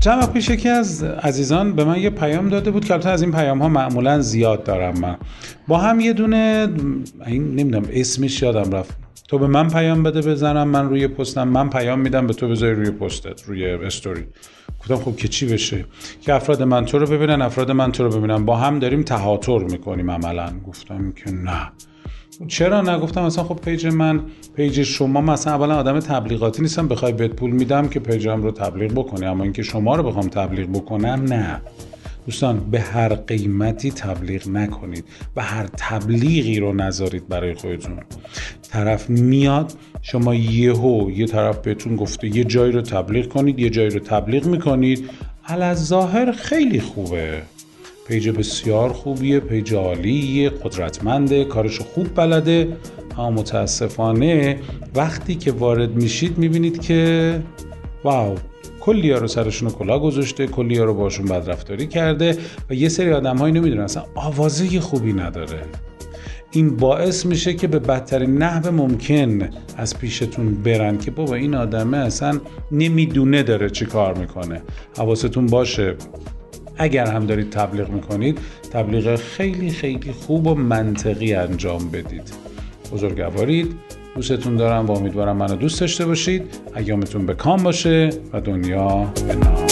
چند وقت پیش یکی از عزیزان به من یه پیام داده بود که البته از این پیام ها معمولا زیاد دارم من. با هم یه دونه این نمی‌دونم اسمش یادم رفت. تو به من پیام بده بزنم من روی پستم من پیام میدم به تو بذاری روی پستت روی استوری. گفتم خب که چی بشه؟ که افراد من تو رو ببینن افراد من تو رو ببینن. با هم داریم تهاتر می‌کنیم عملا. گفتم که نه. چرا نگفتم مثلا خب پیج من پیج شما مثلا اولا آدم تبلیغاتی نیستم بخوای بهت پول میدم که پیجم رو تبلیغ بکنی. اما اینکه شما رو بخوام تبلیغ بکنم نه. دوستان به هر قیمتی تبلیغ نکنید. و هر تبلیغی رو نذارید برای خودتون. طرف میاد شما یهو یه طرف بهتون گفته یه جایی رو تبلیغ کنید یه جایی رو تبلیغ می‌کنید. از ظاهر خیلی خوبه. پیج بسیار خوبیه پیج عالیه قدرتمنده کارشو خوب بلده. اما متاسفانه وقتی که وارد میشید می‌بینید که واو کلی ها رو سرشون کلا گذاشته کلی ها رو باشون بدرفتاری کرده و یه سری آدم هایی نمی‌دونن اصلا آوازه خوبی نداره. این باعث میشه که به بدترین نحو ممکن از پیشتون برن که بابا این آدمه اصلا نمی‌دونه داره چی کار می‌کنه. حواستون باشه. اگر هم دارید تبلیغ می‌کنید تبلیغ خیلی خیلی خوب و منطقی انجام بدید. بزرگوارید دوستتون دارم و امیدوارم منو دوست داشته باشید. ایامتون به کام باشه و دنیا به نام.